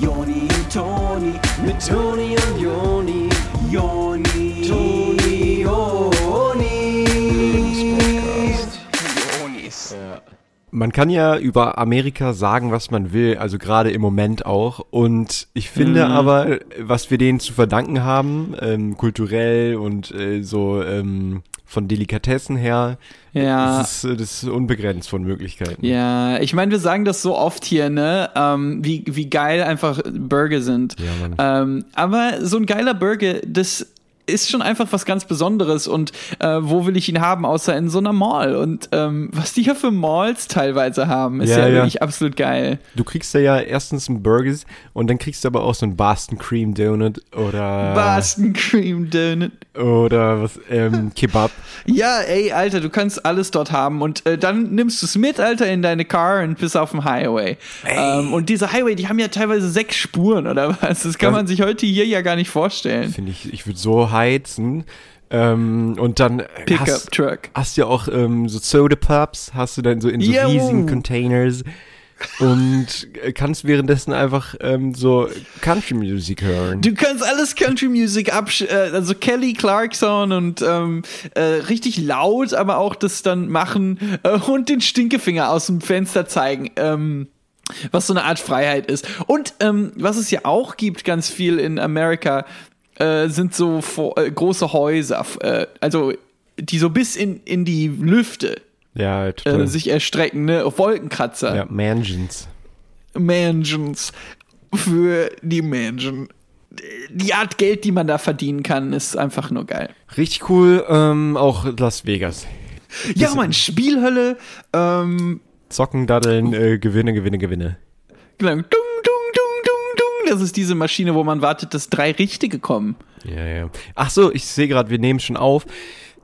Joni und Toni, mit Toni und Joni, Joni, Toni, Joni. Man kann ja über Amerika sagen, was man will, also gerade im Moment auch. Und ich finde aber, was wir denen zu verdanken haben, ähm, kulturell und äh, so ähm, von Delikatessen her, Ja. das, ist, äh, das ist unbegrenzt von Möglichkeiten. Ja, ich meine, wir sagen das so oft hier, ne? Ähm, wie, wie geil einfach Burger sind. Ja, Mann. Ähm, aber so ein geiler Burger, das ist schon einfach was ganz Besonderes und äh, wo will ich ihn haben, außer in so einer Mall? Und ähm, was die hier für Malls teilweise haben, ist Ja, ja, ja. wirklich absolut geil. Du kriegst da ja erstens einen Burgers und dann kriegst du aber auch so einen Boston Cream Donut oder Boston Cream Donut. oder was ähm, Kebab. Ja, ey, Alter, du kannst alles dort haben und äh, dann nimmst du es mit, Alter, in deine Car und bist auf dem Highway. Ähm, und diese Highway, die haben ja teilweise sechs Spuren oder was? Das kann Das- man sich heute hier ja gar nicht vorstellen. Finde ich, ich würde so heizen. Ähm, und dann Pickup hast, Truck. hast du ja auch ähm, so Soda Pups, hast du dann so in so Jo. riesigen Containers und äh, kannst währenddessen einfach ähm, so Country Music hören. Du kannst alles Country Music absch äh, also Kelly Clarkson und ähm, äh, richtig laut, aber auch das dann machen äh, und den Stinkefinger aus dem Fenster zeigen. Ähm, was so eine Art Freiheit ist. Und ähm, was es ja auch gibt, ganz viel in Amerika, äh, sind so vo- äh, große Häuser, äh, also die so bis in, in die Lüfte ja, äh, sich erstrecken, ne? Wolkenkratzer. ja, Mansions. Mansions für die Menschen. Die Art Geld, die man da verdienen kann, ist einfach nur geil. Richtig cool, ähm, auch Las Vegas. Ja, Mann, Spielhölle, ähm, Zocken, daddeln, äh, Gewinne, Gewinne, Gewinne. genau, dung, Das ist diese Maschine, wo man wartet, dass drei richtige kommen. Ja, ja. Ach so, ich sehe gerade, wir nehmen schon auf.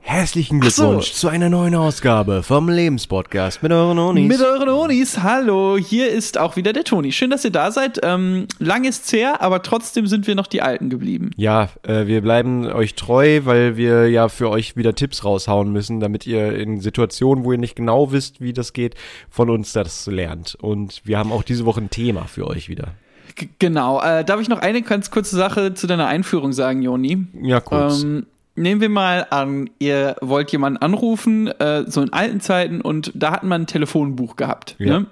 Herzlichen Ach so. Glückwunsch zu einer neuen Ausgabe vom Lebenspodcast mit euren Onis. Mit euren Onis, hallo, hier ist auch wieder der Toni. Schön, dass ihr da seid. Ähm, lang ist's her, aber trotzdem sind wir noch die Alten geblieben. Ja, äh, wir bleiben euch treu, weil wir ja für euch wieder Tipps raushauen müssen, damit ihr in Situationen, wo ihr nicht genau wisst, wie das geht, von uns das lernt. Und wir haben auch diese Woche ein Thema für euch wieder. G genau. Äh, darf ich noch eine ganz kurze Sache zu deiner Einführung sagen, Joni? Ja, kurz. Ähm, nehmen wir mal an, ihr wollt jemanden anrufen, äh, so in alten Zeiten, und da hat man ein Telefonbuch gehabt. Ja. Ne?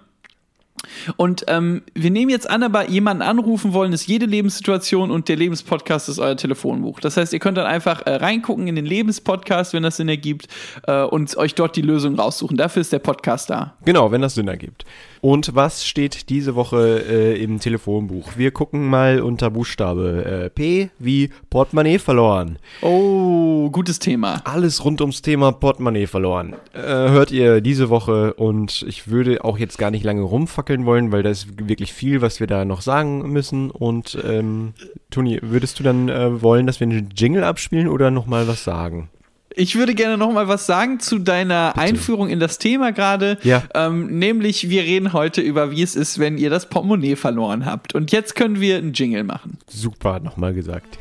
Und ähm, wir nehmen jetzt an, aber jemanden anrufen wollen, ist jede Lebenssituation und der Lebenspodcast ist euer Telefonbuch. Das heißt, ihr könnt dann einfach äh, reingucken in den Lebenspodcast, wenn das Sinn ergibt, äh, und euch dort die Lösung raussuchen. Dafür ist der Podcast da. Genau, wenn das Sinn ergibt. Und was steht diese Woche äh, im Telefonbuch? Wir gucken mal unter Buchstabe äh, P wie Portemonnaie verloren. Oh, gutes Thema. Alles rund ums Thema Portemonnaie verloren. Äh, hört ihr diese Woche und ich würde auch jetzt gar nicht lange rumfackeln wollen, weil da ist wirklich viel, was wir da noch sagen müssen. Und ähm, Toni, würdest du dann äh, wollen, dass wir einen Jingle abspielen oder nochmal was sagen? Ich würde gerne noch mal was sagen zu deiner Einführung in das Thema gerade. Ja. Ähm, nämlich, wir reden heute über, wie es ist, wenn ihr das Portemonnaie verloren habt. Und jetzt können wir einen Jingle machen. Super, nochmal gesagt.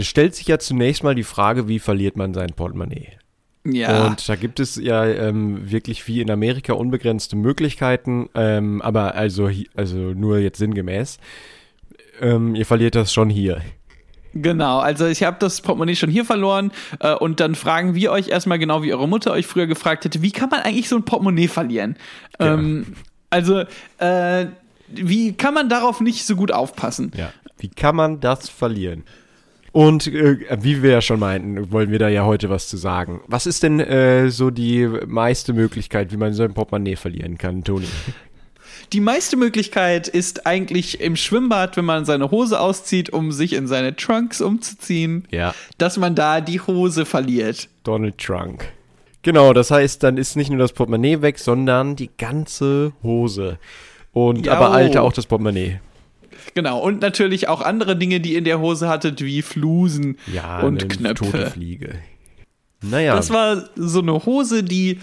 Das stellt sich ja zunächst mal die Frage, wie verliert man sein Portemonnaie? Ja. Und da gibt es ja ähm, wirklich wie in Amerika unbegrenzte Möglichkeiten, ähm, aber also, also nur jetzt sinngemäß. Ähm, ihr verliert das schon hier. Genau, also ich habe das Portemonnaie schon hier verloren äh, und dann fragen wir euch erstmal genau, wie eure Mutter euch früher gefragt hätte, wie kann man eigentlich so ein Portemonnaie verlieren? Ähm, also, äh, wie kann man darauf nicht so gut aufpassen? Ja. Wie kann man das verlieren? Und äh, wie wir ja schon meinten, wollen wir da ja heute was zu sagen. Was ist denn äh, so die meiste Möglichkeit, wie man so ein Portemonnaie verlieren kann, Toni? Die meiste Möglichkeit ist eigentlich im Schwimmbad, wenn man seine Hose auszieht, um sich in seine Trunks umzuziehen, Ja. dass man da die Hose verliert. Donald Trunk. Genau, das heißt, dann ist nicht nur das Portemonnaie weg, sondern die ganze Hose. Und Ja, aber oh. Alter auch das Portemonnaie. Genau, und natürlich auch andere Dinge, die ihr in der Hose hattet, wie Flusen Ja, und eine Knöpfe. tote Fliege. Naja, Das war so eine Hose, die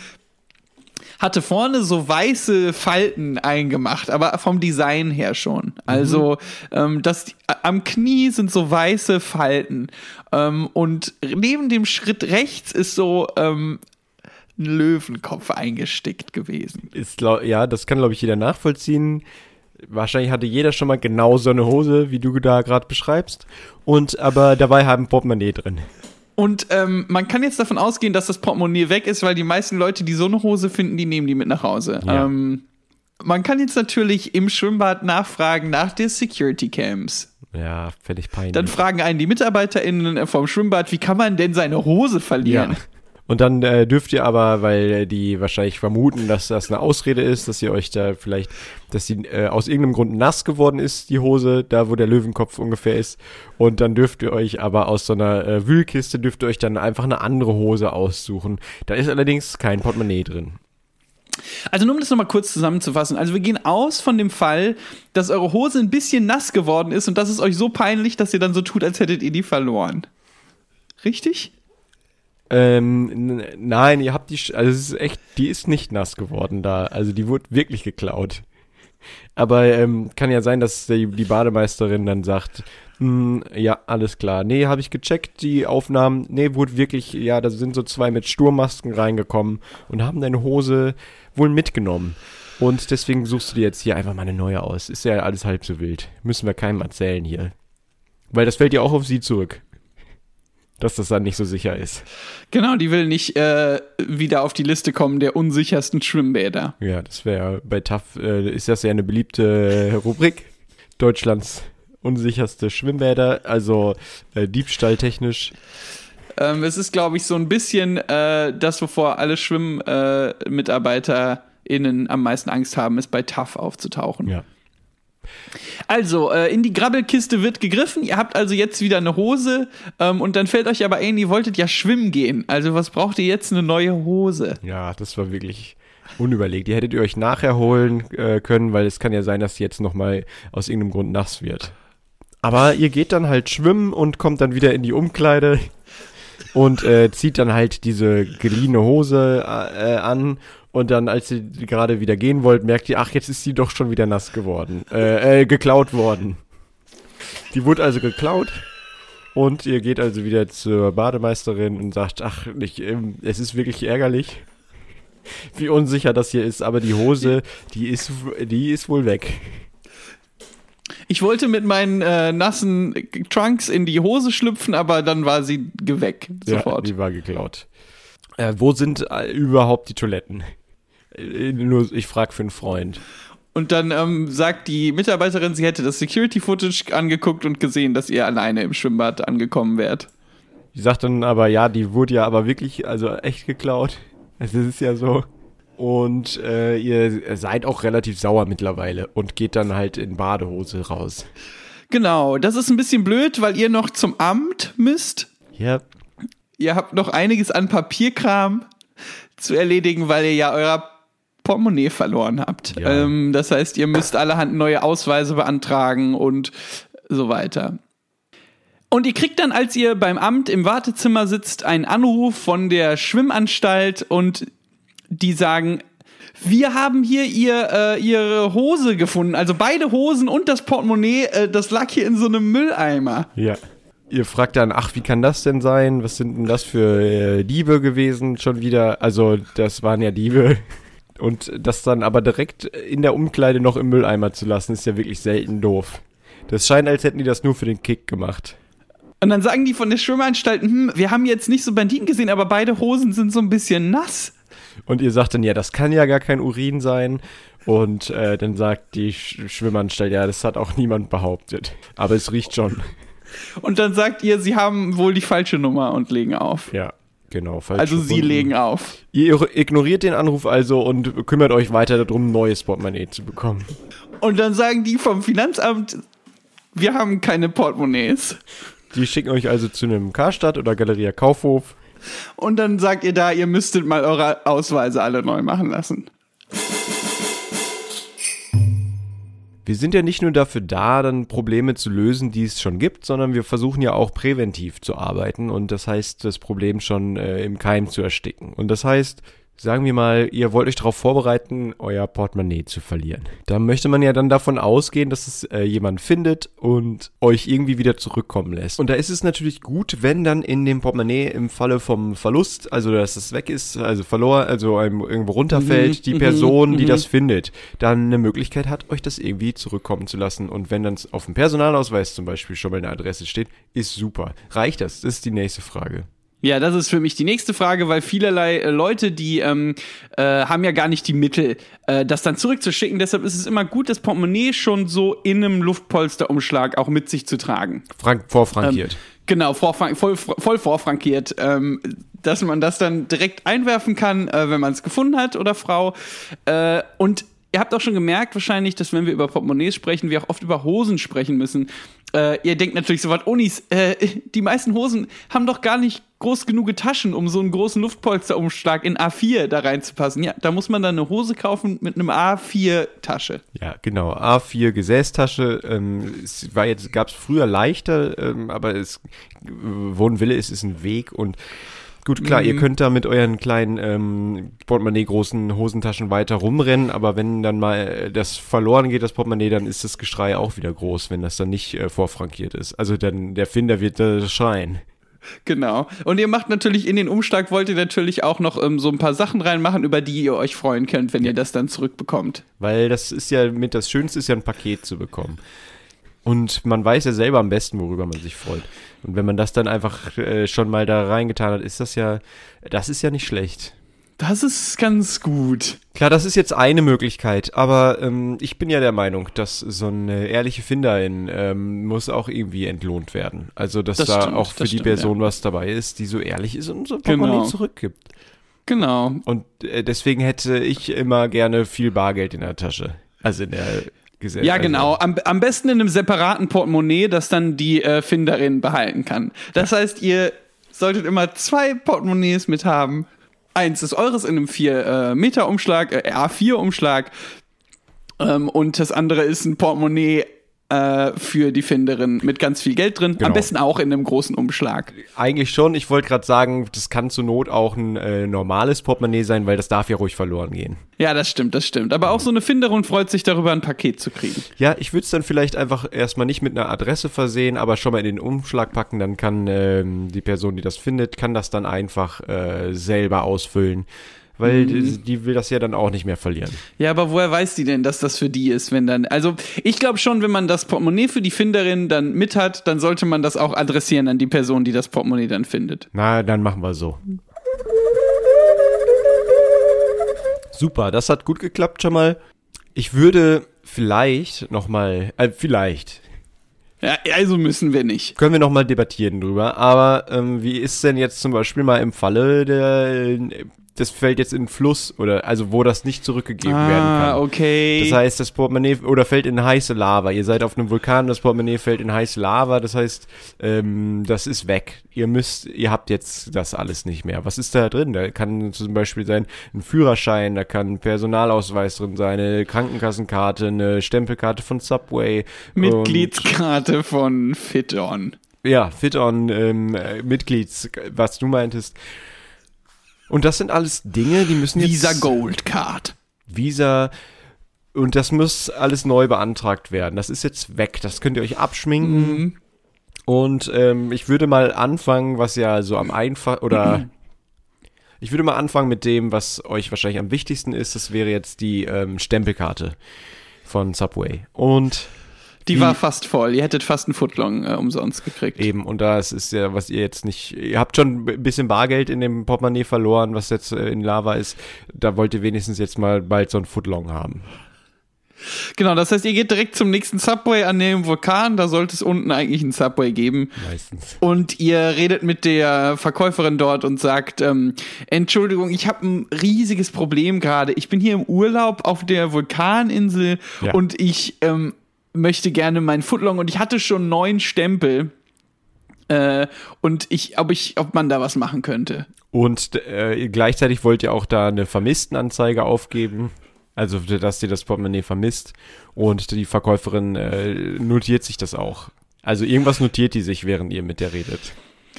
hatte vorne so weiße Falten eingemacht, aber vom Design her schon. Also ähm, das am Knie sind so weiße Falten ähm, und neben dem Schritt rechts ist so ähm, ein Löwenkopf eingestickt gewesen. Ist, glaub, ja, das kann, glaube ich, jeder nachvollziehen. Wahrscheinlich hatte jeder schon mal genau so eine Hose, wie du da gerade beschreibst. Und aber dabei haben Portemonnaie drin. Und ähm, man kann jetzt davon ausgehen, dass das Portemonnaie weg ist, weil die meisten Leute, die so eine Hose finden, die nehmen die mit nach Hause. Ja. Ähm, man kann jetzt natürlich im Schwimmbad nachfragen nach der Security Cams. Ja, völlig peinlich. Dann fragen einen die MitarbeiterInnen vom Schwimmbad, wie kann man denn seine Hose verlieren? Ja. Und dann äh, dürft ihr aber, weil die wahrscheinlich vermuten, dass das eine Ausrede ist, dass ihr euch da vielleicht, dass die äh, aus irgendeinem Grund nass geworden ist, die Hose, da wo der Löwenkopf ungefähr ist. Und dann dürft ihr euch aber aus so einer äh, Wühlkiste, dürft ihr euch dann einfach eine andere Hose aussuchen. Da ist allerdings kein Portemonnaie drin. Also nur um das nochmal kurz zusammenzufassen. Also wir gehen aus von dem Fall, dass eure Hose ein bisschen nass geworden ist und das ist euch so peinlich, dass ihr dann so tut, als hättet ihr die verloren. Richtig? Ähm, nein, ihr habt die, also es ist echt, die ist nicht nass geworden da. Also die wurde wirklich geklaut. Aber ähm, kann ja sein, dass die, die Bademeisterin dann sagt, hm, ja, alles klar. Nee, habe ich gecheckt, die Aufnahmen. Nee, wurde wirklich, ja, da sind so zwei mit Sturmmasken reingekommen und haben deine Hose wohl mitgenommen. Und deswegen suchst du dir jetzt hier einfach mal eine neue aus. Ist ja alles halb so wild. Müssen wir keinem erzählen hier. Weil das fällt ja auch auf sie zurück. Dass das dann nicht so sicher ist. Genau, die will nicht äh, wieder auf die Liste kommen der unsichersten Schwimmbäder. Ja, das wäre bei TAF, äh, ist das ja eine beliebte Rubrik. Deutschlands unsicherste Schwimmbäder, also äh, diebstahltechnisch. Ähm, es ist, glaube ich, so ein bisschen äh, das, wovor alle SchwimmmitarbeiterInnen äh, am meisten Angst haben, ist bei TAF aufzutauchen. Ja. Also, äh, in die Grabbelkiste wird gegriffen. Ihr habt also jetzt wieder eine Hose. Ähm, und dann fällt euch aber ein, ihr wolltet ja schwimmen gehen. Also, was braucht ihr jetzt? Eine neue Hose. Ja, das war wirklich unüberlegt. Die hättet ihr euch nachher holen äh, können, weil es kann ja sein, dass die jetzt nochmal aus irgendeinem Grund nass wird. Aber ihr geht dann halt schwimmen und kommt dann wieder in die Umkleide und äh, zieht dann halt diese geliehene Hose äh, an. Und dann, als ihr gerade wieder gehen wollt, merkt ihr, ach, jetzt ist sie doch schon wieder nass geworden. Äh, äh, geklaut worden. Die wurde also geklaut. Und ihr geht also wieder zur Bademeisterin und sagt, ach, nicht, ähm, es ist wirklich ärgerlich, wie unsicher das hier ist, aber die Hose, die ist, die ist wohl weg. Ich wollte mit meinen äh, nassen Trunks in die Hose schlüpfen, aber dann war sie weg. Ja, Sofort. die war geklaut. Äh, wo sind äh, überhaupt die Toiletten? Äh, nur, ich frag für einen Freund. Und dann ähm, sagt die Mitarbeiterin, sie hätte das Security-Footage angeguckt und gesehen, dass ihr alleine im Schwimmbad angekommen wärt. Die sagt dann aber, ja, die wurde ja aber wirklich, also echt geklaut. Also es ist ja so. Und äh, ihr seid auch relativ sauer mittlerweile und geht dann halt in Badehose raus. Genau, das ist ein bisschen blöd, weil ihr noch zum Amt müsst. Ja, Ihr habt noch einiges an Papierkram zu erledigen, weil ihr ja euer Portemonnaie verloren habt. Ja. Ähm, das heißt, ihr müsst allerhand neue Ausweise beantragen und so weiter. Und ihr kriegt dann, als ihr beim Amt im Wartezimmer sitzt, einen Anruf von der Schwimmanstalt und die sagen, wir haben hier ihr, äh, ihre Hose gefunden. Also beide Hosen und das Portemonnaie, äh, das lag hier in so einem Mülleimer. Ja. Ihr fragt dann, ach, wie kann das denn sein? Was sind denn das für äh, Diebe gewesen schon wieder? Also, das waren ja Diebe. Und das dann aber direkt in der Umkleide noch im Mülleimer zu lassen, ist ja wirklich selten doof. Das scheint, als hätten die das nur für den Kick gemacht. Und dann sagen die von der Schwimmanstalt, hm, wir haben jetzt nicht so Banditen gesehen, aber beide Hosen sind so ein bisschen nass. Und ihr sagt dann, ja, das kann ja gar kein Urin sein. Und äh, dann sagt die Sch Schwimmanstalt, ja, das hat auch niemand behauptet. Aber es riecht schon. Und dann sagt ihr, sie haben wohl die falsche Nummer und legen auf. Ja, genau. falsch Also sie verbunden. legen auf. Ihr ignoriert den Anruf also und kümmert euch weiter darum, ein neues Portemonnaie zu bekommen. Und dann sagen die vom Finanzamt, wir haben keine Portemonnaies. Die schicken euch also zu einem Karstadt oder Galeria Kaufhof. Und dann sagt ihr da, ihr müsstet mal eure Ausweise alle neu machen lassen. Wir sind ja nicht nur dafür da, dann Probleme zu lösen, die es schon gibt, sondern wir versuchen ja auch präventiv zu arbeiten und das heißt, das Problem schon äh, im Keim zu ersticken. Und das heißt, Sagen wir mal, ihr wollt euch darauf vorbereiten, euer Portemonnaie zu verlieren. Da möchte man ja dann davon ausgehen, dass es äh, jemand findet und euch irgendwie wieder zurückkommen lässt. Und da ist es natürlich gut, wenn dann in dem Portemonnaie im Falle vom Verlust, also dass es weg ist, also verloren, also einem irgendwo runterfällt, Mhm, die mhm, Person, die mhm. das findet, dann eine Möglichkeit hat, euch das irgendwie zurückkommen zu lassen. Und wenn dann auf dem Personalausweis zum Beispiel schon mal eine Adresse steht, ist super. Reicht das? Das ist die nächste Frage. Ja, das ist für mich die nächste Frage, weil vielerlei äh, Leute, die ähm, äh, haben ja gar nicht die Mittel, äh, das dann zurückzuschicken. Deshalb ist es immer gut, das Portemonnaie schon so in einem Luftpolsterumschlag auch mit sich zu tragen. Frank vorfrankiert. Genau, vorfran voll, voll vorfrankiert, ähm, dass man das dann direkt einwerfen kann, äh, wenn man es gefunden hat oder Frau. Äh, und ihr habt auch schon gemerkt wahrscheinlich, dass wenn wir über Portemonnaies sprechen, wir auch oft über Hosen sprechen müssen. Äh, ihr denkt natürlich sofort, Unis, äh, die meisten Hosen haben doch gar nicht groß genug Taschen, um so einen großen Luftpolsterumschlag in A4 da reinzupassen. Ja, da muss man dann eine Hose kaufen mit einem A4-Tasche. Ja, genau. A4 Gesäßtasche. Ähm, es gab es früher leichter, ähm, aber es, wo ein Wille ist, ist ein Weg und Gut, klar, ihr könnt da mit euren kleinen ähm, Portemonnaie großen Hosentaschen weiter rumrennen, aber wenn dann mal äh, das verloren geht, das Portemonnaie, dann ist das Geschrei auch wieder groß, wenn das dann nicht äh, vorfrankiert ist. Also dann der Finder wird äh, schreien. Genau. Und ihr macht natürlich in den Umschlag, wollt ihr natürlich auch noch ähm, so ein paar Sachen reinmachen, über die ihr euch freuen könnt, wenn ihr das dann zurückbekommt. Weil das ist ja mit das Schönste ist ja ein Paket zu bekommen. Und man weiß ja selber am besten, worüber man sich freut. Und wenn man das dann einfach äh, schon mal da reingetan hat, ist das ja, das ist ja nicht schlecht. Das ist ganz gut. Klar, das ist jetzt eine Möglichkeit, aber ähm, ich bin ja der Meinung, dass so eine ehrliche Finderin ähm, muss auch irgendwie entlohnt werden. Also, dass Das da stimmt, auch für die stimmt, Person was dabei ist, die so ehrlich ist und so ein Portemonnaie Genau. zurückgibt. Genau. Und äh, deswegen hätte ich immer gerne viel Bargeld in der Tasche. Also in der Gesellschaft. Ja, genau. Am, am besten in einem separaten Portemonnaie, das dann die äh, Finderin behalten kann. Das heißt, ihr solltet immer zwei Portemonnaies mit haben. Eins ist eures in einem 4-Meter-Umschlag, äh, A4-Umschlag. Ähm, und das andere ist ein Portemonnaie äh, für die Finderin mit ganz viel Geld drin. Genau. Am besten auch in einem großen Umschlag. Eigentlich schon. Ich wollte gerade sagen, das kann zur Not auch ein äh, normales Portemonnaie sein, weil das darf ja ruhig verloren gehen. Ja, das stimmt, das stimmt. Aber auch so eine Finderin freut sich darüber, ein Paket zu kriegen. Ja, ich würde es dann vielleicht einfach erstmal nicht mit einer Adresse versehen, aber schon mal in den Umschlag packen. Dann kann ähm, die Person, die das findet, kann das dann einfach äh, selber ausfüllen. Weil die, die will das ja dann auch nicht mehr verlieren. Ja, aber woher weiß die denn, dass das für die ist, wenn dann. Also, ich glaube schon, wenn man das Portemonnaie für die Finderin dann mit hat, dann sollte man das auch adressieren an die Person, die das Portemonnaie dann findet. Na, dann machen wir so. Super, das hat gut geklappt schon mal. Ich würde vielleicht noch mal, äh, vielleicht Ja, also müssen wir nicht. können wir noch mal debattieren drüber. Aber ähm, wie ist denn jetzt zum Beispiel mal im Falle der, das fällt jetzt in den Fluss oder also wo das nicht zurückgegeben werden kann. Ah, okay. Das heißt, das Portemonnaie oder fällt in heiße Lava. Ihr seid auf einem Vulkan, das Portemonnaie fällt in heiße Lava. Das heißt, ähm, das ist weg. Ihr müsst, ihr habt jetzt das alles nicht mehr. Was ist da drin? Da kann zum Beispiel sein ein Führerschein, da kann ein Personalausweis drin sein, eine Krankenkassenkarte, eine Stempelkarte von Subway. Mitgliedskarte von FitOn. Und, ja, FitOn, ähm, äh, Mitglieds, was du meintest. Und das sind alles Dinge, die müssen jetzt. Visa Gold Card. Visa. Und das muss alles neu beantragt werden. Das ist jetzt weg. Das könnt ihr euch abschminken. Und ähm, ich würde mal anfangen, was ja so am einfach oder ich würde mal anfangen mit dem, was euch wahrscheinlich am wichtigsten ist. Das wäre jetzt die ähm, Stempelkarte von Subway. Und Die war fast voll. Ihr hättet fast einen Footlong äh, umsonst gekriegt. Eben, und das ist ja, was ihr jetzt nicht, ihr habt schon ein bisschen Bargeld in dem Portemonnaie verloren, was jetzt äh, in Lava ist. Da wollt ihr wenigstens jetzt mal bald so ein Footlong haben. Genau, das heißt, ihr geht direkt zum nächsten Subway an dem Vulkan. Da sollte es unten eigentlich einen Subway geben. Meistens. Und ihr redet mit der Verkäuferin dort und sagt, ähm, Entschuldigung, ich habe ein riesiges Problem gerade. Ich bin hier im Urlaub auf der Vulkaninsel Ja. und ich ähm, möchte gerne meinen Footlong und ich hatte schon neun Stempel. Äh, und ich, ob ich, ob man da was machen könnte. Und äh, gleichzeitig wollt ihr auch da eine Vermisstenanzeige aufgeben. Also, dass ihr das Portemonnaie vermisst. Und die Verkäuferin äh, notiert sich das auch. Also, irgendwas notiert die sich, während ihr mit der redet.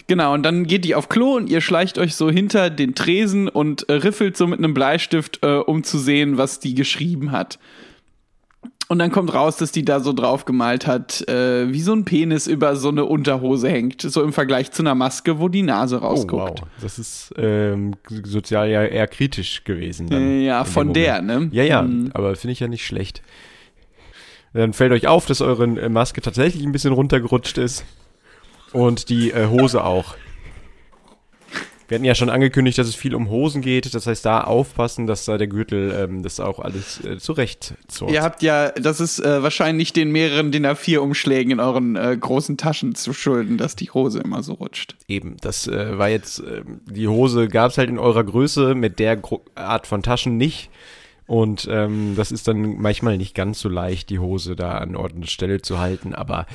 Genau, und dann geht die auf Klo und ihr schleicht euch so hinter den Tresen und äh, riffelt so mit einem Bleistift, äh, um zu sehen, was die geschrieben hat. Und dann kommt raus, dass die da so drauf gemalt hat, äh, wie so ein Penis über so eine Unterhose hängt. So im Vergleich zu einer Maske, wo die Nase Oh, rausguckt. wow. Das ist ähm, sozial ja eher kritisch gewesen. Dann Äh, ja, von der, ne? Ja, ja, Mhm. aber finde ich ja nicht schlecht. Dann fällt euch auf, dass eure äh, Maske tatsächlich ein bisschen runtergerutscht ist. Und die äh, Hose auch. Wir hatten ja schon angekündigt, dass es viel um Hosen geht. Das heißt, da aufpassen, dass da der Gürtel ähm, das auch alles äh, zurecht zurrt. Ihr habt ja, das ist äh, wahrscheinlich den mehreren DIN A4-Umschlägen in euren äh, großen Taschen zu schulden, dass die Hose immer so rutscht. Eben, das äh, war jetzt, ähm, die Hose gab es halt in eurer Größe, mit der Gro Art von Taschen nicht. Und ähm, das ist dann manchmal nicht ganz so leicht, die Hose da an Ort und Stelle zu halten. Aber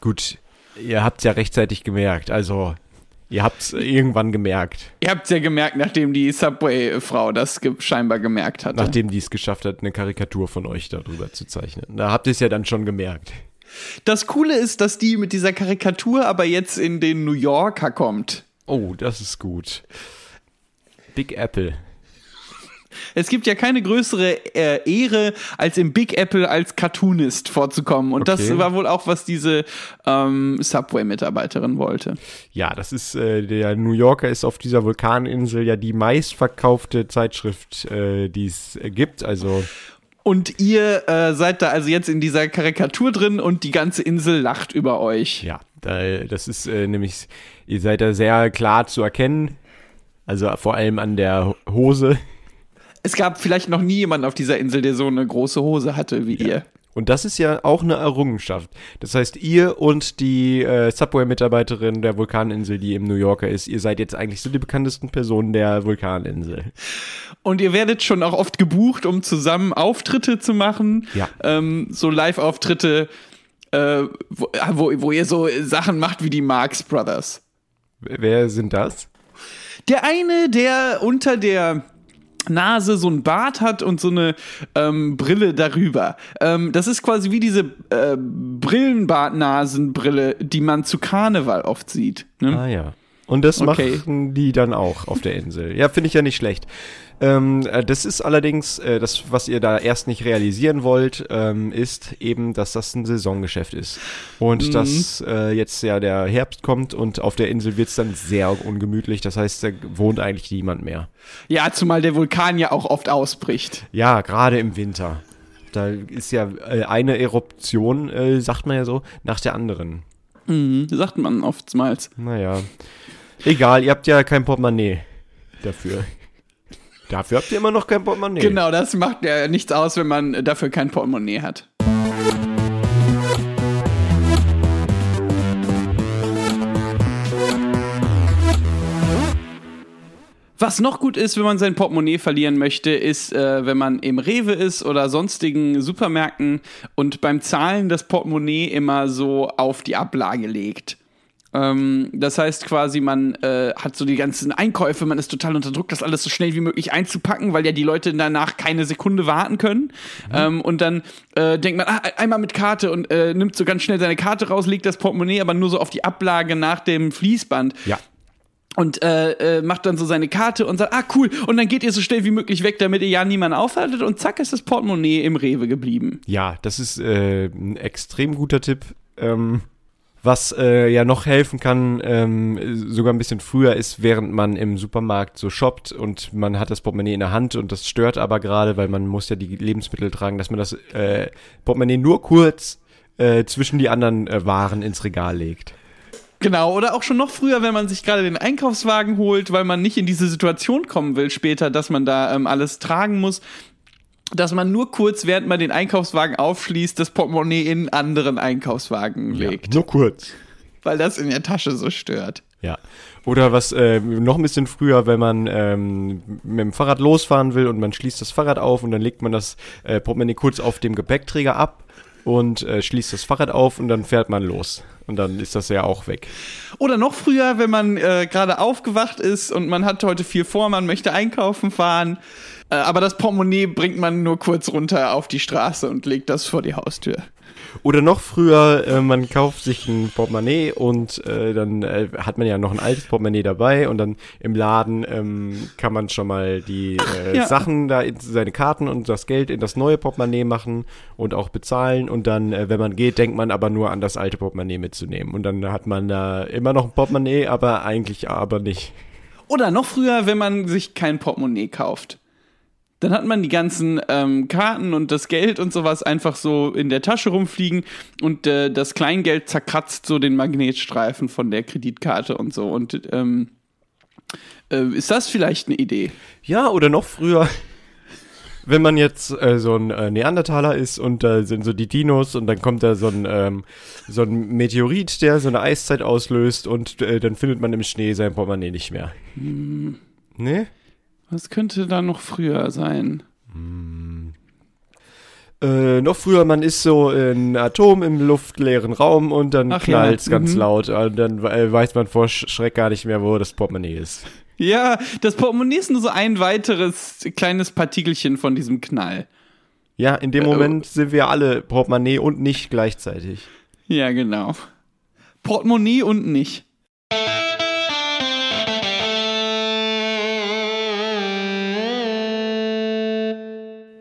gut, ihr habt es ja rechtzeitig gemerkt. Also, ihr habt es irgendwann gemerkt, Ihr habt ja gemerkt, nachdem die Subway-Frau das ge scheinbar gemerkt hatte. nachdem die es geschafft hat, eine Karikatur von euch darüber zu zeichnen. Da habt ihr es ja dann schon gemerkt. das Coole ist, dass die mit dieser Karikatur aber jetzt in den New Yorker kommt. Oh, das ist gut. Big Apple. Es gibt ja keine größere äh, Ehre, als im Big Apple als Cartoonist vorzukommen. Und das Okay. war wohl auch, was diese ähm, Subway-Mitarbeiterin wollte. Ja, das ist, äh, der New Yorker ist auf dieser Vulkaninsel ja die meistverkaufte Zeitschrift, äh, die es gibt. Also, Und ihr äh, seid da also jetzt in dieser Karikatur drin und die ganze Insel lacht über euch. ja, da, das ist äh, nämlich, ihr seid da sehr klar zu erkennen. Also vor allem an der Hose. Es gab vielleicht noch nie jemanden auf dieser Insel, der so eine große Hose hatte wie ihr. Und das ist ja auch eine Errungenschaft. Das heißt, ihr und die äh, Subway-Mitarbeiterin der Vulkaninsel, die im New Yorker ist, ihr seid jetzt eigentlich so die bekanntesten Personen der Vulkaninsel. Und ihr werdet schon auch oft gebucht, um zusammen Auftritte zu machen. Ja. Ähm, so Live-Auftritte, äh, wo, wo, wo ihr so Sachen macht wie die Marx Brothers. Wer sind das? Der eine, der unter der Nase so ein Bart hat und so eine ähm, Brille darüber. Ähm, das ist quasi wie diese äh, Brillenbart-Nasenbrille, die man zu Karneval oft sieht. Ne? Ah ja. Und das Okay. machen die dann auch auf der Insel. Ja, finde ich ja nicht schlecht. Ähm, äh, das ist allerdings, äh, das, was ihr da erst nicht realisieren wollt, ähm, ist eben, dass das ein Saisongeschäft ist. Und dass äh, jetzt ja der Herbst kommt und auf der Insel wird es dann sehr ungemütlich. Das heißt, da wohnt eigentlich niemand mehr. Ja, zumal der Vulkan ja auch oft ausbricht. Ja, gerade im Winter. Da ist ja äh, eine Eruption, äh, sagt man ja so, nach der anderen. Mhm, sagt man oftmals. Naja. Egal, ihr habt ja kein Portemonnaie dafür. Dafür habt ihr immer noch kein Portemonnaie. Genau, das macht ja nichts aus, wenn man dafür kein Portemonnaie hat. Was noch gut ist, wenn man sein Portemonnaie verlieren möchte, ist, äh, wenn man im Rewe ist oder sonstigen Supermärkten und beim Zahlen das Portemonnaie immer so auf die Ablage legt. Ähm, das heißt quasi, man äh, hat so die ganzen Einkäufe, man ist total unter Druck, das alles so schnell wie möglich einzupacken, weil ja die Leute danach keine Sekunde warten können. Ähm, und dann äh, denkt man, ah, einmal mit Karte und äh, nimmt so ganz schnell seine Karte raus, legt das Portemonnaie aber nur so auf die Ablage nach dem Fließband Ja. und äh, äh, macht dann so seine Karte und sagt, ah cool, und dann geht ihr so schnell wie möglich weg, damit ihr ja niemanden aufhaltet und zack ist das Portemonnaie im Rewe geblieben. Ja, das ist äh, ein extrem guter Tipp. Ähm, was äh, ja noch helfen kann, ähm, sogar ein bisschen früher ist, während man im Supermarkt so shoppt und man hat das Portemonnaie in der Hand und das stört aber gerade, weil man muss ja die Lebensmittel tragen, dass man das äh, Portemonnaie nur kurz äh, zwischen die anderen äh, Waren ins Regal legt. Genau, oder auch schon noch früher, wenn man sich gerade den Einkaufswagen holt, weil man nicht in diese Situation kommen will später, dass man da ähm, alles tragen muss, dass man nur kurz, während man den Einkaufswagen aufschließt, das Portemonnaie in einen anderen Einkaufswagen legt, nur kurz. weil das in der Tasche so stört. Ja. Oder was äh, noch ein bisschen früher, wenn man ähm, mit dem Fahrrad losfahren will und man schließt das Fahrrad auf und dann legt man das äh, Portemonnaie kurz auf dem Gepäckträger ab und äh, schließt das Fahrrad auf und dann fährt man los. Und dann ist das ja auch weg. Oder noch früher, wenn man äh, gerade aufgewacht ist und man hat heute viel vor, man möchte einkaufen fahren, äh, aber das Portemonnaie bringt man nur kurz runter auf die Straße und legt das vor die Haustür. Oder noch früher, äh, man kauft sich ein Portemonnaie und äh, dann äh, hat man ja noch ein altes Portemonnaie dabei und dann im Laden ähm, kann man schon mal die äh, ja. Sachen da, in seine Karten und das Geld in das neue Portemonnaie machen und auch bezahlen und dann, äh, wenn man geht, denkt man aber nur an das alte Portemonnaie mitzunehmen und dann hat man da immer noch ein Portemonnaie, aber eigentlich aber nicht. Oder noch früher, wenn man sich kein Portemonnaie kauft. Dann hat man die ganzen ähm, Karten und das Geld und sowas einfach so in der Tasche rumfliegen und äh, das Kleingeld zerkratzt so den Magnetstreifen von der Kreditkarte und so. Und ähm, äh, ist das vielleicht eine Idee? Ja, oder noch früher, wenn man jetzt äh, so ein äh, Neandertaler ist und da sind so die Dinos und dann kommt da so ein, ähm, so ein Meteorit, der so eine Eiszeit auslöst und äh, dann findet man im Schnee sein Portemonnaie nicht mehr. Ne? Was könnte da noch früher sein? Äh, noch früher, man ist so ein Atom im luftleeren Raum und dann Ach knallt's ja, ganz mhm. laut und dann äh, weiß man vor Sch- Schreck gar nicht mehr, wo das Portemonnaie ist. Ja, das Portemonnaie ist nur so ein weiteres kleines Partikelchen von diesem Knall. Ja, in dem Äh, Moment sind wir alle Portemonnaie und nicht gleichzeitig. Ja, genau. Portemonnaie und nicht.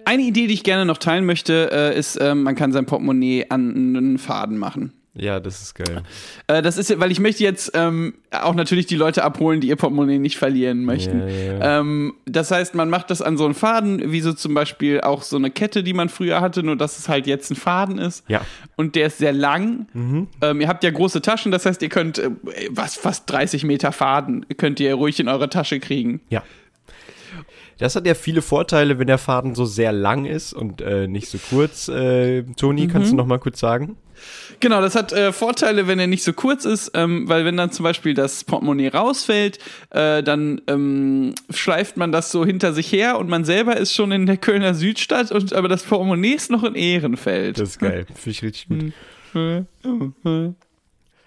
Eine Idee, die ich gerne noch teilen möchte, äh, ist, ähm, man kann sein Portemonnaie an einen Faden machen. Ja, das ist geil. Äh, das ist, ja- weil ich möchte jetzt ähm, auch natürlich die Leute abholen, die ihr Portemonnaie nicht verlieren möchten. Ja, ja. Ähm, das heißt, man macht das an so einen Faden, wie so zum Beispiel auch so eine Kette, die man früher hatte, nur dass es halt jetzt ein Faden ist. Ja. Und der ist sehr lang. Ähm, ihr habt ja große Taschen, das heißt, ihr könnt äh, was fast 30 Meter Faden könnt ihr ruhig in eure Tasche kriegen. Ja. Das hat ja viele Vorteile, wenn der Faden so sehr lang ist und äh, nicht so kurz. Äh, Toni, kannst du noch mal kurz sagen? Genau, das hat äh, Vorteile, wenn er nicht so kurz ist, ähm, weil wenn dann zum Beispiel das Portemonnaie rausfällt, äh, dann ähm, schleift man das so hinter sich her und man selber ist schon in der Kölner Südstadt, und, aber das Portemonnaie ist noch in Ehrenfeld. Das ist geil. Finde ich richtig gut.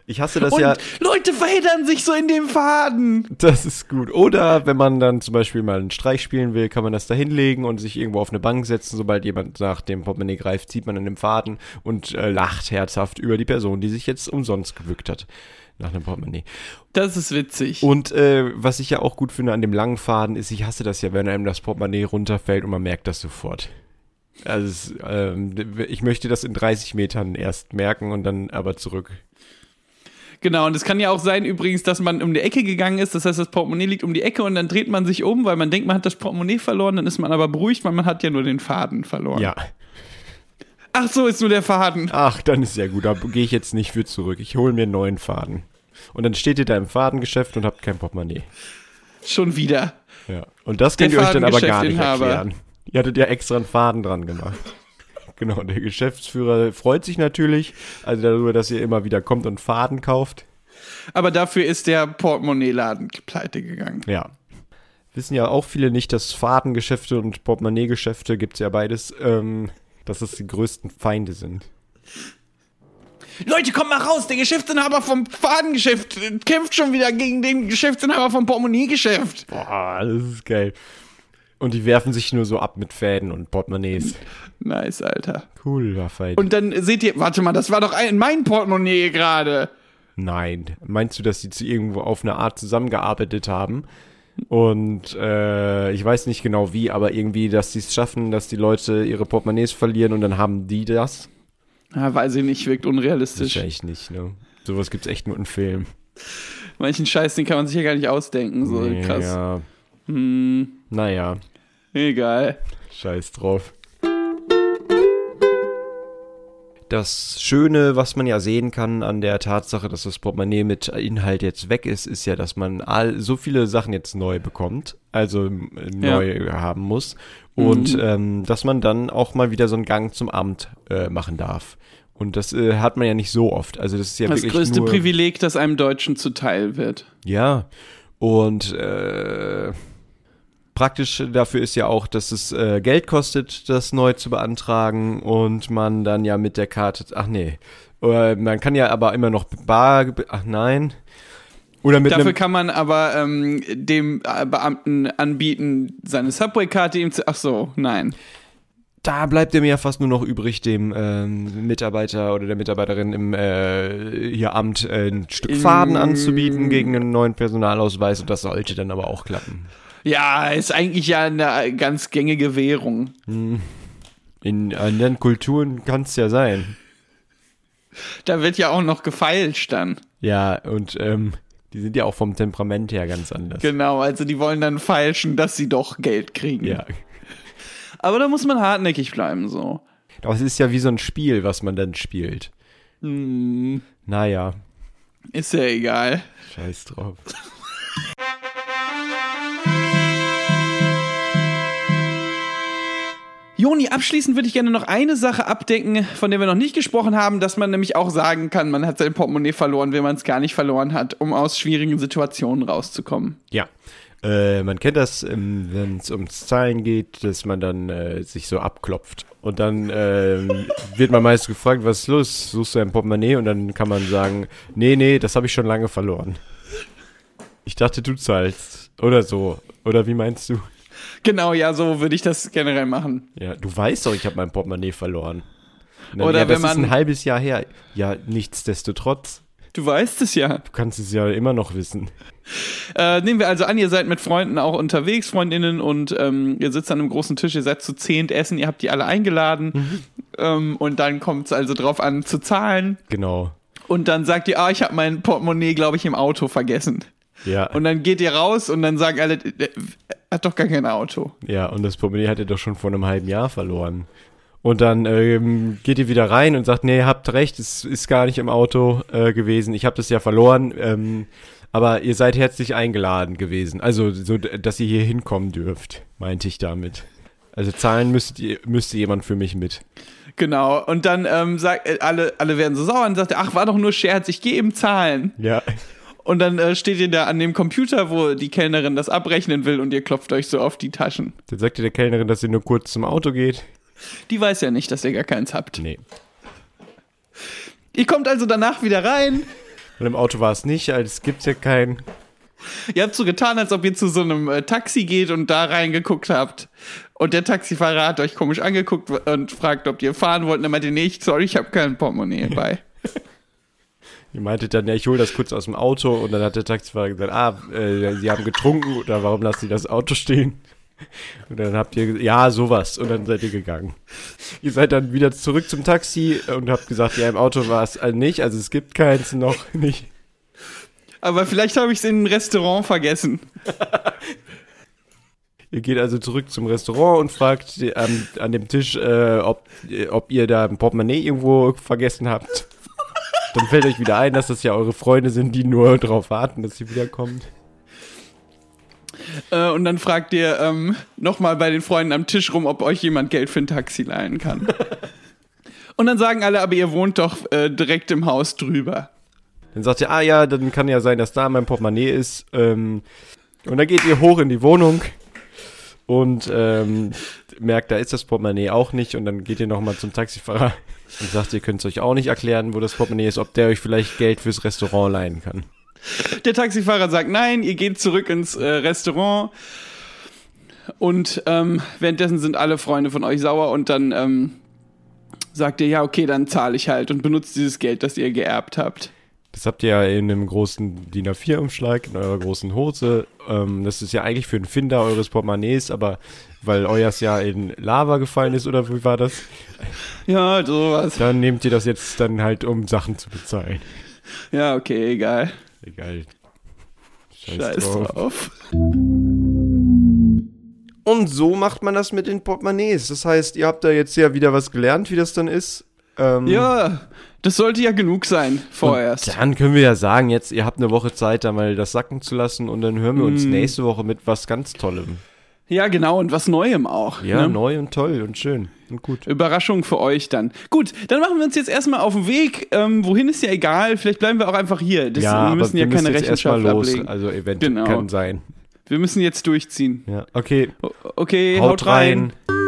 Ich hasse das und ja. Leute verheddern sich so in dem Faden. Das ist gut. Oder wenn man dann zum Beispiel mal einen Streich spielen will, kann man das da hinlegen und sich irgendwo auf eine Bank setzen. Sobald jemand nach dem Portemonnaie greift, zieht man an dem Faden und äh, lacht herzhaft über die Person, die sich jetzt umsonst gebückt hat. Nach einem Portemonnaie. Das ist witzig. Und äh, was ich ja auch gut finde an dem langen Faden ist, ich hasse das ja, wenn einem das Portemonnaie runterfällt und man merkt das sofort. Also ähm, ich möchte das in 30 Metern erst merken und dann aber zurück. Genau, und es kann ja auch sein übrigens, dass man um die Ecke gegangen ist, das heißt, das Portemonnaie liegt um die Ecke und dann dreht man sich um, weil man denkt, man hat das Portemonnaie verloren, dann ist man aber beruhigt, weil man hat ja nur den Faden verloren. Ja. Ach so, ist nur der Faden. Ach, dann ist ja gut, da gehe ich jetzt nicht für zurück. Ich hole mir einen neuen Faden. Und dann steht ihr da im Fadengeschäft und habt kein Portemonnaie. Schon wieder. Ja. Und das Der könnt ihr euch dann aber gar nicht erklären. Ihr hattet ja extra einen Faden dran gemacht. Genau, der Geschäftsführer freut sich natürlich, also darüber, dass ihr immer wieder kommt und Faden kauft. Aber dafür ist der Portemonnaie-Laden pleite gegangen. Ja. Wissen ja auch viele nicht, dass Fadengeschäfte und Portemonnaie-Geschäfte, gibt es ja beides, ähm, dass das die größten Feinde sind. Leute, kommt mal raus, der Geschäftsinhaber vom Fadengeschäft kämpft schon wieder gegen den Geschäftsinhaber vom Portemonnaie-Geschäft. Boah, das ist geil. Und die werfen sich nur so ab mit Fäden und Portemonnaies. Nice, Alter. Cooler Fight. Und dann seht ihr, warte mal, das war doch ein, mein Portemonnaie gerade. Nein. Meinst du, dass sie zu irgendwo auf eine Art zusammengearbeitet haben? Und äh, ich weiß nicht genau wie, aber irgendwie, dass sie es schaffen, dass die Leute ihre Portemonnaies verlieren und dann haben die das? Ja, weiß ich nicht, wirkt unrealistisch. Wahrscheinlich nicht, ne? Sowas gibt's echt nur in Filmen. Manchen Scheiß, den kann man sich ja gar nicht ausdenken. So krass. Ja. Hm, Naja, egal. scheiß drauf. Das Schöne, was man ja sehen kann an der Tatsache, dass das Portemonnaie mit Inhalt jetzt weg ist, ist ja, dass man all, so viele Sachen jetzt neu bekommt, also neu haben muss. Und Mhm. ähm, dass man dann auch mal wieder so einen Gang zum Amt äh, machen darf. Und das äh, hat man ja nicht so oft. Also das ist ja Das wirklich größte nur, Privileg, das einem Deutschen zuteil wird. Ja, und äh, praktisch dafür ist ja auch, dass es äh, Geld kostet, das neu zu beantragen und man dann ja mit der Karte, ach nee, äh, man kann ja aber immer noch bar, ach nein, oder mit Dafür kann man aber ähm, dem äh, Beamten anbieten, seine Subway-Karte ihm zu. Ach so, nein. da bleibt mir ja fast nur noch übrig, dem ähm, Mitarbeiter oder der Mitarbeiterin im äh, hier Amt äh, ein Stück Faden anzubieten gegen einen neuen Personalausweis und das sollte dann aber auch klappen. Ja, ist eigentlich ja eine ganz gängige Währung. In anderen Kulturen kann es ja sein. Da wird ja auch noch gefeilscht dann. Ja, und ähm, die sind ja auch vom Temperament her ganz anders. Genau, also die wollen dann feilschen, dass sie doch Geld kriegen. Ja. Aber da muss man hartnäckig bleiben, so. Aber es ist ja wie so ein Spiel, was man dann spielt. Hm, Naja, ist ja egal. scheiß drauf. Joni, abschließend würde ich gerne noch eine Sache abdecken, von der wir noch nicht gesprochen haben, dass man nämlich auch sagen kann, man hat sein Portemonnaie verloren, wenn man es gar nicht verloren hat, um aus schwierigen Situationen rauszukommen. Ja. Äh, man kennt das, ähm, wenn es ums Zahlen geht, dass man dann äh, sich so abklopft. Und dann ähm, wird man meist gefragt, was ist los? Suchst du ein Portemonnaie? Und dann kann man sagen, nee, nee, das habe ich schon lange verloren. Ich dachte, du zahlst. Oder so. Oder wie meinst du? Genau, ja, so würde ich das generell machen. Ja, du weißt doch, ich habe mein Portemonnaie verloren. Und Oder ja, das wenn ist man- ein halbes Jahr her. Ja, nichtsdestotrotz. Du weißt es ja. Du kannst es ja immer noch wissen. Äh, nehmen wir also an, ihr seid mit Freunden auch unterwegs, Freundinnen, und ähm, ihr sitzt an einem großen Tisch, ihr seid zu zehnt essen, ihr habt die alle eingeladen. Ähm, und dann kommt es also drauf an, zu zahlen. Genau. Und dann sagt ihr, ah, ich habe mein Portemonnaie, glaube ich, im Auto vergessen. Ja. Und dann geht ihr raus und dann sagen alle, hat doch gar kein Auto. Ja, und das Portemonnaie hat er doch schon vor einem halben Jahr verloren. Und dann ähm, geht ihr wieder rein und sagt, nee, habt recht, es ist gar nicht im Auto äh, gewesen. Ich habe das ja verloren, ähm, aber ihr seid herzlich eingeladen gewesen. Also, so, dass ihr hier hinkommen dürft, meinte ich damit. Also zahlen müsst ihr, müsste jemand für mich mit. Genau. Und dann ähm, sagt äh, alle, alle werden so sauer und sagt, ach, war doch nur Scherz, ich gehe eben zahlen. Ja. Und dann äh, steht ihr da an dem Computer, wo die Kellnerin das abrechnen will und ihr klopft euch so auf die Taschen. Dann sagt ihr der Kellnerin, dass sie nur kurz zum Auto geht. Die weiß ja nicht, dass ihr gar keins habt. Nee. Ihr kommt also danach wieder rein. Und im Auto war es nicht, also es gibt ja keinen. Ihr habt so getan, als ob ihr zu so einem äh, Taxi geht und da reingeguckt habt. Und der Taxifahrer hat euch komisch angeguckt und fragt, ob ihr fahren wollt. Und dann meint ihr, nee, ich, sorry, ich habe kein Portemonnaie bei. Ihr meintet dann, ja, ich hole das kurz aus dem Auto und dann hat der Taxifahrer gesagt, ah, äh, Sie haben getrunken oder warum lassen Sie das Auto stehen? Und dann habt ihr gesagt, ja, sowas. Und dann seid ihr gegangen. Ihr seid dann wieder zurück zum Taxi und habt gesagt, ja, im Auto war es nicht, also es gibt keins noch nicht. Aber vielleicht habe ich es in ein Restaurant vergessen. Ihr geht also zurück zum Restaurant und fragt ähm, an dem Tisch, äh, ob, äh, ob ihr da ein Portemonnaie irgendwo vergessen habt. Dann fällt euch wieder ein, dass das ja eure Freunde sind, die nur darauf warten, dass ihr wiederkommt. Äh, und dann fragt ihr ähm, nochmal bei den Freunden am Tisch rum, ob euch jemand Geld für ein Taxi leihen kann. und dann sagen alle, aber ihr wohnt doch äh, direkt im Haus drüber. Dann sagt ihr, ah ja, dann kann ja sein, dass da mein Portemonnaie ist. Ähm, und dann geht ihr hoch in die Wohnung und ähm, merkt, da ist das Portemonnaie auch nicht. Und dann geht ihr nochmal zum Taxifahrer und sagt, ihr könnt es euch auch nicht erklären, wo das Portemonnaie ist, ob der euch vielleicht Geld fürs Restaurant leihen kann. Der Taxifahrer sagt nein, ihr geht zurück ins äh, Restaurant. Und ähm, währenddessen sind alle Freunde von euch sauer und dann ähm, sagt ihr, ja, okay, dann zahle ich halt und benutzt dieses Geld, das ihr geerbt habt. Das habt ihr ja in einem großen DIN A4-Umschlag, in eurer großen Hose. Ähm, das ist ja eigentlich für den Finder eures Portemonnaies, aber weil euers ja in Lava gefallen ist, oder wie war das? Ja, sowas. Dann nehmt ihr das jetzt dann halt, um Sachen zu bezahlen. Ja, okay, egal. Egal. Scheiß, Scheiß drauf. drauf. Und so macht man das mit den Portemonnaies. Das heißt, ihr habt da jetzt ja wieder was gelernt, wie das dann ist. Ähm, Ja, das sollte ja genug sein, vorerst. Dann können wir ja sagen, jetzt, ihr habt eine Woche Zeit, da mal das sacken zu lassen und dann hören wir uns Mm. nächste Woche mit was ganz Tollem. Ja, genau, und was Neuem auch. Ja, ne? neu und toll und schön und gut. Überraschung für euch dann. Gut, dann machen wir uns jetzt erstmal auf den Weg. Ähm, wohin ist ja egal, vielleicht bleiben wir auch einfach hier. Das, wir müssen ja keine jetzt erstmal Rechenschaft los. ablegen. Also Event Genau. kann sein. Wir müssen jetzt durchziehen. Ja, okay. O- Okay, Haut haut, rein. rein.